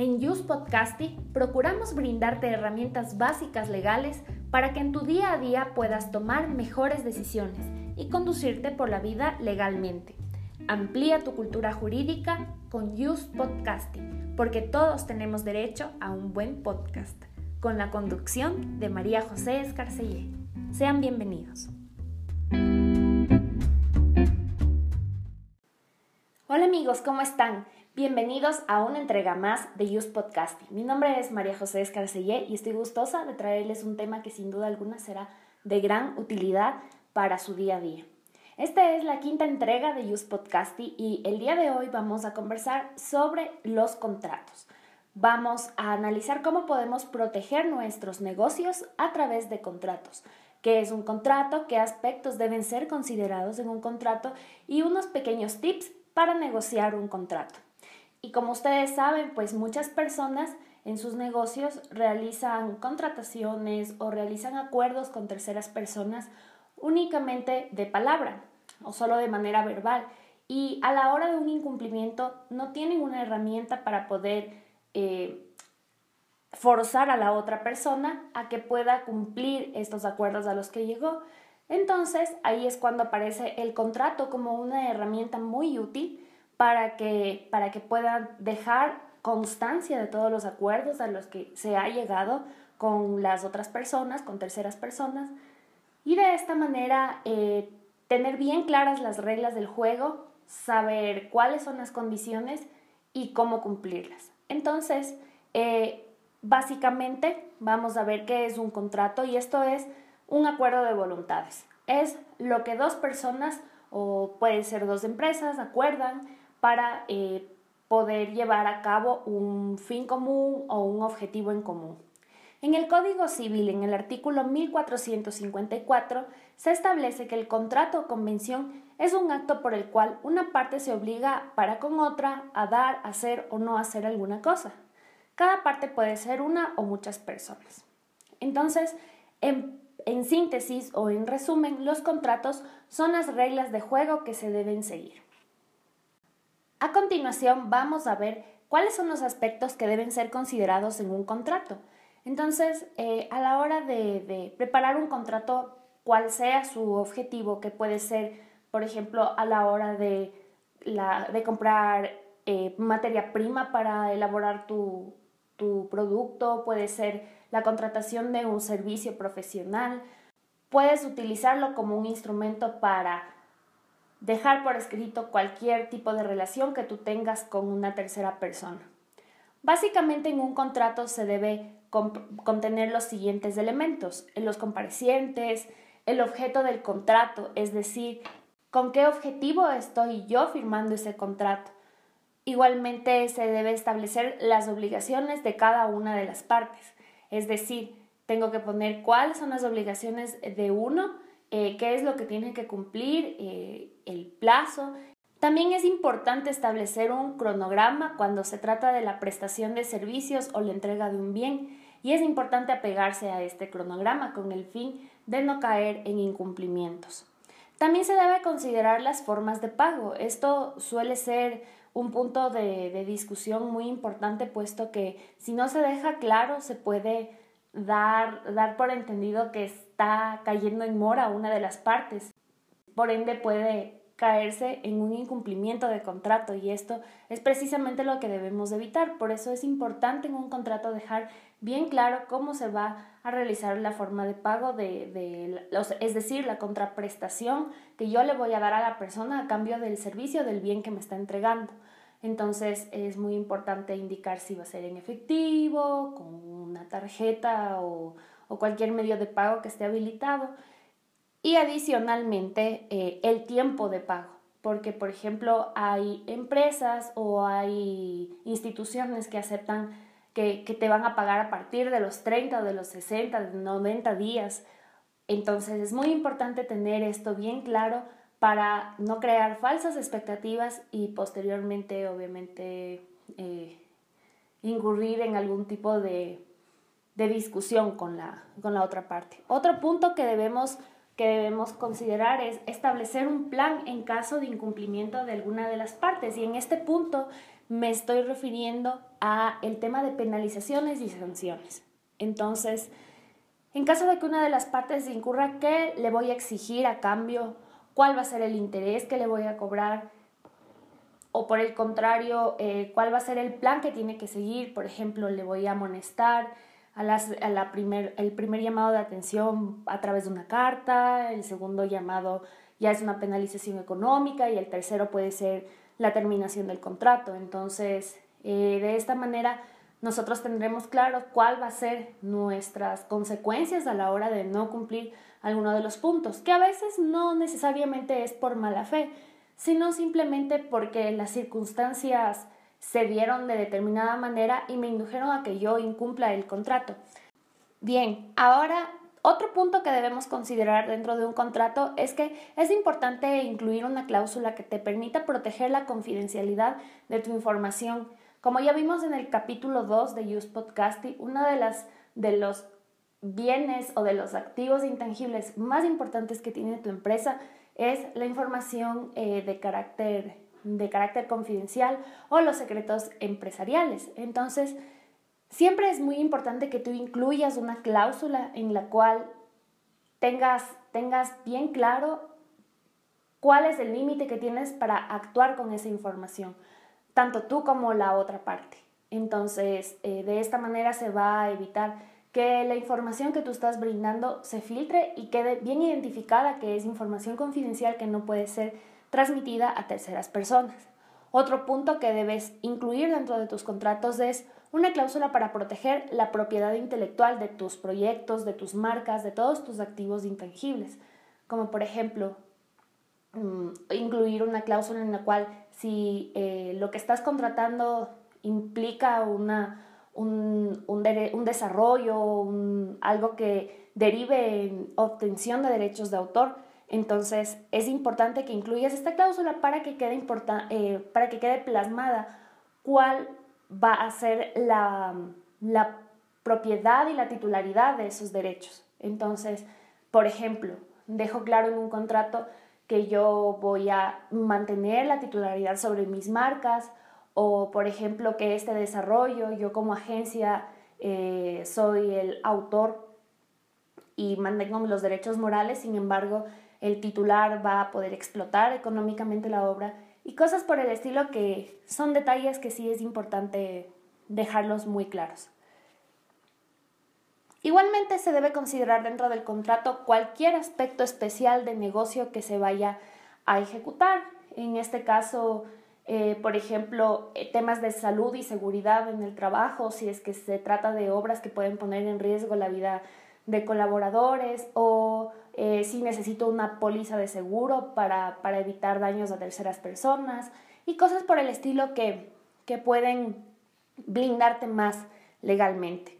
En Use Podcasting procuramos brindarte herramientas básicas legales para que en tu día a día puedas tomar mejores decisiones y conducirte por la vida legalmente. Amplía tu cultura jurídica con Use Podcasting, porque todos tenemos derecho a un buen podcast, con la conducción de María José Escarcellé. Sean bienvenidos. Hola amigos, ¿cómo están? Bienvenidos a una entrega más de Use Podcasting. Mi nombre es María José Escarcellé y estoy gustosa de traerles un tema que sin duda alguna será de gran utilidad para su día a día. Esta es la quinta entrega de Use Podcasting y el día de hoy vamos a conversar sobre los contratos. Vamos a analizar cómo podemos proteger nuestros negocios a través de contratos. ¿Qué es un contrato? ¿Qué aspectos deben ser considerados en un contrato? Y unos pequeños tips para negociar un contrato. Y como ustedes saben, pues muchas personas en sus negocios realizan contrataciones o realizan acuerdos con terceras personas únicamente de palabra o solo de manera verbal. Y a la hora de un incumplimiento no tienen una herramienta para poder eh, forzar a la otra persona a que pueda cumplir estos acuerdos a los que llegó. Entonces ahí es cuando aparece el contrato como una herramienta muy útil para que, para que puedan dejar constancia de todos los acuerdos a los que se ha llegado con las otras personas, con terceras personas, y de esta manera eh, tener bien claras las reglas del juego, saber cuáles son las condiciones y cómo cumplirlas. Entonces, eh, básicamente vamos a ver qué es un contrato y esto es un acuerdo de voluntades. Es lo que dos personas o puede ser dos empresas acuerdan para eh, poder llevar a cabo un fin común o un objetivo en común. En el Código Civil, en el artículo 1454, se establece que el contrato o convención es un acto por el cual una parte se obliga para con otra a dar, hacer o no hacer alguna cosa. Cada parte puede ser una o muchas personas. Entonces, en, en síntesis o en resumen, los contratos son las reglas de juego que se deben seguir. A continuación vamos a ver cuáles son los aspectos que deben ser considerados en un contrato. Entonces, eh, a la hora de, preparar un contrato, cuál sea su objetivo, que puede ser, por ejemplo, a la hora de, comprar eh, materia prima para elaborar tu, tu producto, puede ser la contratación de un servicio profesional, puedes utilizarlo como un instrumento para dejar por escrito cualquier tipo de relación que tú tengas con una tercera persona. Básicamente en un contrato se debe contener los siguientes elementos, los comparecientes, el objeto del contrato, es decir, con qué objetivo estoy yo firmando ese contrato. Igualmente se debe establecer las obligaciones de cada una de las partes, es decir, tengo que poner cuáles son las obligaciones de uno eh, qué es lo que tiene que cumplir, eh, el plazo. También es importante establecer un cronograma cuando se trata de la prestación de servicios o la entrega de un bien y es importante apegarse a este cronograma con el fin de no caer en incumplimientos. También se debe considerar las formas de pago. Esto suele ser un punto de, de discusión muy importante puesto que si no se deja claro se puede dar, dar por entendido que está cayendo en mora una de las partes. Por ende puede caerse en un incumplimiento de contrato y esto es precisamente lo que debemos evitar. Por eso es importante en un contrato dejar bien claro cómo se va a realizar la forma de pago de, de los, es decir, la contraprestación que yo le voy a dar a la persona a cambio del servicio del bien que me está entregando. Entonces es muy importante indicar si va a ser en efectivo, con una tarjeta o, cualquier medio de pago que esté habilitado. Y adicionalmente eh, el tiempo de pago, porque por ejemplo hay empresas o hay instituciones que aceptan que, que, te van a pagar a partir de los 30 o de los 60, de 90 días. Entonces es muy importante tener esto bien claro para no crear falsas expectativas y posteriormente, obviamente, eh, incurrir en algún tipo de, discusión con la, con la otra parte. Otro punto que debemos que debemos considerar es establecer un plan en caso de incumplimiento de alguna de las partes. Y en este punto me estoy refiriendo a el tema de penalizaciones y sanciones. Entonces, en caso de que una de las partes incurra, ¿qué le voy a exigir a cambio? ¿Cuál va a ser el interés que le voy a cobrar? O por el contrario, eh, ¿cuál va a ser el plan que tiene que seguir? Por ejemplo, le voy a amonestar a, la primer, el primer llamado de atención a través de una carta, el segundo llamado ya es una penalización económica y el tercero puede ser la terminación del contrato. Entonces, eh, de esta manera, nosotros tendremos claro cuál va a ser nuestras consecuencias a la hora de no cumplir alguno de los puntos, que a veces no necesariamente es por mala fe, sino simplemente porque las circunstancias se dieron de determinada manera y me indujeron a que yo incumpla el contrato. Bien, ahora otro punto que debemos considerar dentro de un contrato es que es importante incluir una cláusula que te permita proteger la confidencialidad de tu información. Como ya vimos en el capítulo 2 de Use Podcasting, uno de, las, de los bienes o de los activos intangibles más importantes que tiene tu empresa es la información eh, de carácter de carácter confidencial o los secretos empresariales. Entonces, siempre es muy importante que tú incluyas una cláusula en la cual tengas, tengas bien claro cuál es el límite que tienes para actuar con esa información, tanto tú como la otra parte. Entonces, eh, de esta manera se va a evitar que la información que tú estás brindando se filtre y quede bien identificada que es información confidencial que no puede ser transmitida a terceras personas. Otro punto que debes incluir dentro de tus contratos es una cláusula para proteger la propiedad intelectual de tus proyectos, de tus marcas, de todos tus activos intangibles, como por ejemplo mm, incluir una cláusula en la cual si eh, lo que estás contratando implica una, un, un desarrollo, algo que derive en obtención de derechos de autor, entonces, es importante que incluyas esta cláusula para que quede, eh, para que quede plasmada cuál va a ser la, la propiedad y la titularidad de esos derechos. Entonces, por ejemplo, dejo claro en un contrato que yo voy a mantener la titularidad sobre mis marcas o, por ejemplo, que este desarrollo, yo como agencia eh, soy el autor y mantengo los derechos morales, sin embargo, el titular va a poder explotar económicamente la obra y cosas por el estilo que son detalles que sí es importante dejarlos muy claros. Igualmente se debe considerar dentro del contrato cualquier aspecto especial de negocio que se vaya a ejecutar. En este caso, eh, por ejemplo, eh, temas de salud y seguridad en el trabajo, si es que se trata de obras que pueden poner en riesgo la vida de colaboradores o eh, si necesito una póliza de seguro para, evitar daños a terceras personas y cosas por el estilo que, que pueden blindarte más legalmente.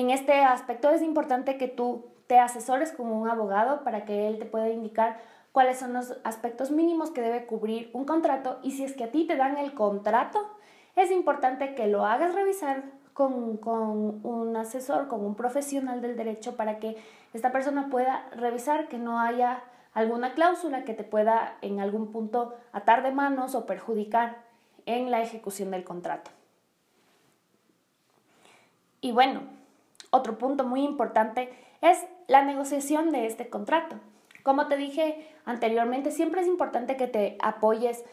En este aspecto es importante que tú te asesores con un abogado para que él te pueda indicar cuáles son los aspectos mínimos que debe cubrir un contrato y si es que a ti te dan el contrato, es importante que lo hagas revisar con, un asesor, con un profesional del derecho para que esta persona pueda revisar que no haya alguna cláusula que te pueda en algún punto atar de manos o perjudicar en la ejecución del contrato. Y bueno, otro punto muy importante es la negociación de este contrato. Como te dije anteriormente, siempre es importante que te apoyes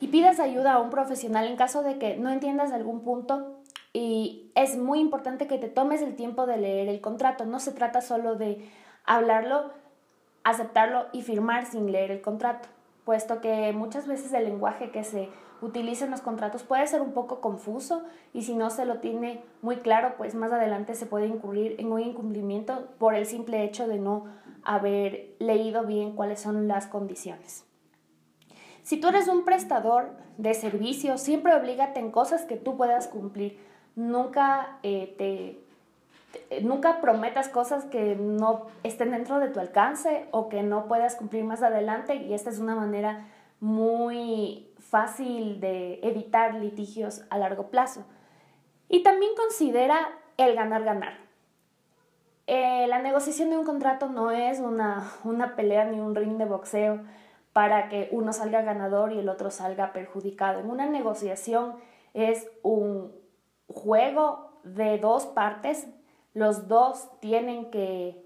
y pidas ayuda a un profesional en caso de que no entiendas algún punto y es muy importante que te tomes el tiempo de leer el contrato. No se trata solo de hablarlo, aceptarlo y firmar sin leer el contrato, puesto que muchas veces el lenguaje que se utiliza en los contratos puede ser un poco confuso y si no se lo tiene muy claro, pues más adelante se puede incurrir en un incumplimiento por el simple hecho de no haber leído bien cuáles son las condiciones. Si tú eres un prestador de servicios, siempre oblígate en cosas que tú puedas cumplir nunca eh, te, nunca prometas cosas que no estén dentro de tu alcance o que no puedas cumplir más adelante y esta es una manera muy fácil de evitar litigios a largo plazo. Y también considera el ganar-ganar. eh, la negociación de un contrato no es una, una pelea ni un ring de boxeo para que uno salga ganador y el otro salga perjudicado. En una negociación es un juego de dos partes, los dos tienen que,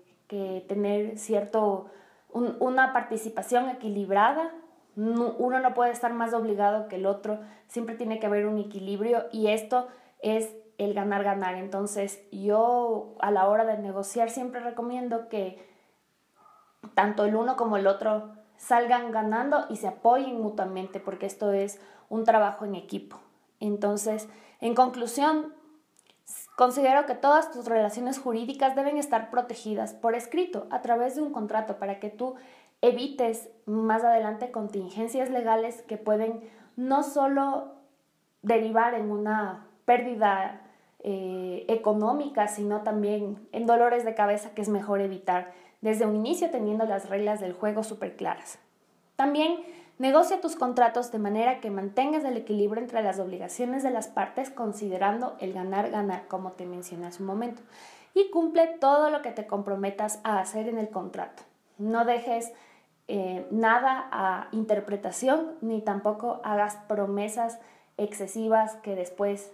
tener cierto, una participación equilibrada, uno no puede estar más obligado que el otro, siempre tiene que haber un equilibrio y esto es el ganar-ganar. Entonces yo a la hora de negociar siempre recomiendo que tanto el uno como el otro salgan ganando y se apoyen mutuamente porque esto es un trabajo en equipo. Entonces, en conclusión, considero que todas tus relaciones jurídicas deben estar protegidas por escrito a través de un contrato para que tú evites más adelante contingencias legales que pueden no solo derivar en una pérdida eh, económica, sino también en dolores de cabeza que es mejor evitar desde un inicio teniendo las reglas del juego súper claras. También negocia tus contratos de manera que mantengas el equilibrio entre las obligaciones de las partes considerando el ganar-ganar como te mencioné hace un momento y cumple todo lo que te comprometas a hacer en el contrato. No dejes eh, nada a interpretación ni tampoco hagas promesas excesivas que después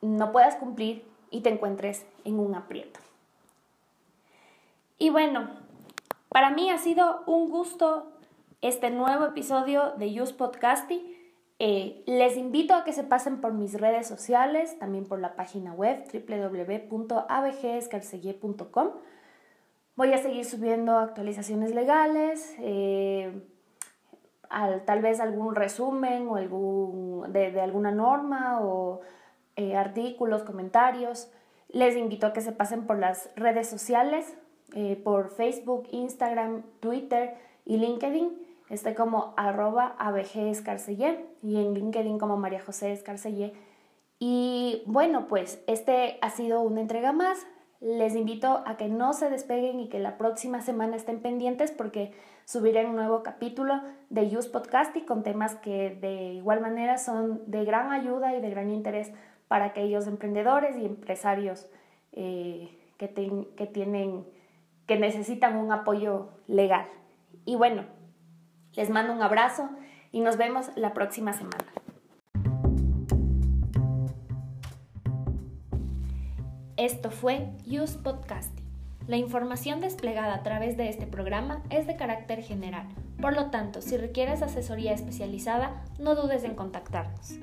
no puedas cumplir y te encuentres en un aprieto. Y bueno, para mí ha sido un gusto este nuevo episodio de Use Podcasting. Eh, les invito a que se pasen por mis redes sociales, también por la página web www.abgescarcelle.com. Voy a seguir subiendo actualizaciones legales, eh, tal vez algún resumen o algún, de alguna norma o eh, artículos, comentarios. Les invito a que se pasen por las redes sociales, por Facebook, Instagram, Twitter y LinkedIn. Estoy como arroba abgescarcelle y en LinkedIn como María José Escarcelle. Y bueno, pues este ha sido una entrega más. Les invito a que no se despeguen y que la próxima semana estén pendientes porque subiré un nuevo capítulo de Use Podcasting con temas que de igual manera son de gran ayuda y de gran interés para aquellos emprendedores y empresarios eh, que, tienen, que necesitan un apoyo legal. Y bueno, les mando un abrazo y nos vemos la próxima semana. Esto fue Use Podcasting. La información desplegada a través de este programa es de carácter general. Por lo tanto, si requieres asesoría especializada, no dudes en contactarnos.